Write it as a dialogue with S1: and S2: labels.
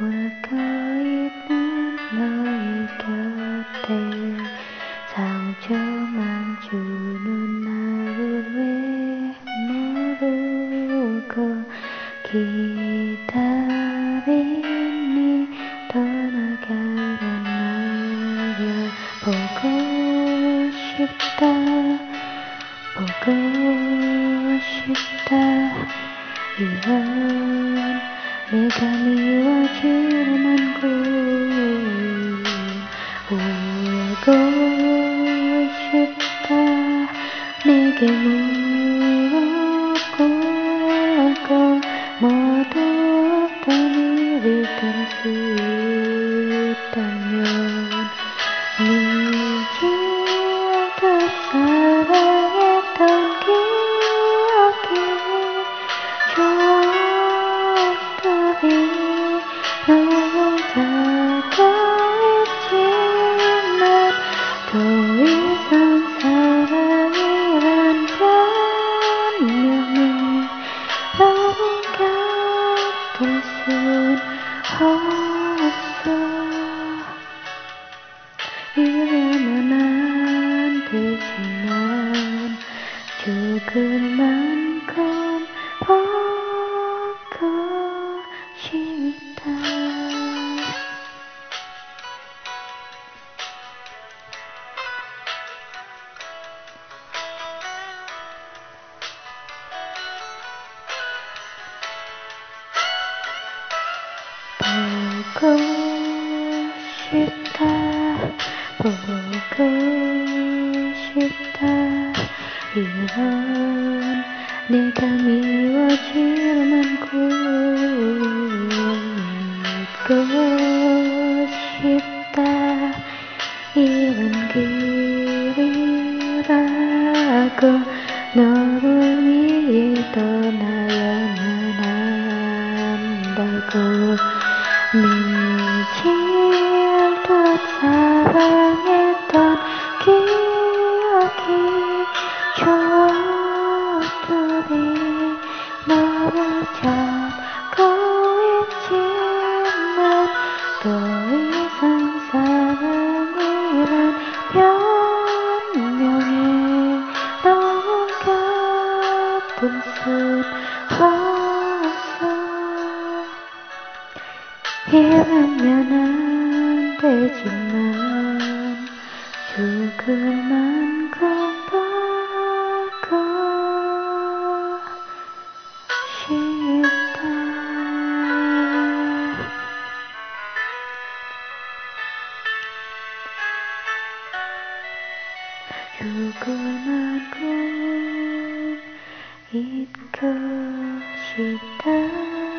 S1: 울고있는 너의 곁에 주는 나를 왜 모르고 기다리니? 떠나가는 나를 보고 싶다 보고 싶다. 이런 내가 미워 곳 오고 싶다. 내게 물었고 고 모두 없던 일이 될 이러면 안 되지만 죽을 만큼 보고 싶다. 보고 싶다. 보고 싶다. 이런 내가 미워질 만큼 믿고 싶다. 이런 길이라고 너를 위해 떠나야만 한다고 미 이러면 안 되지만 죽을 만큼 보고 싶다. 죽을 만큼 잊고 싶다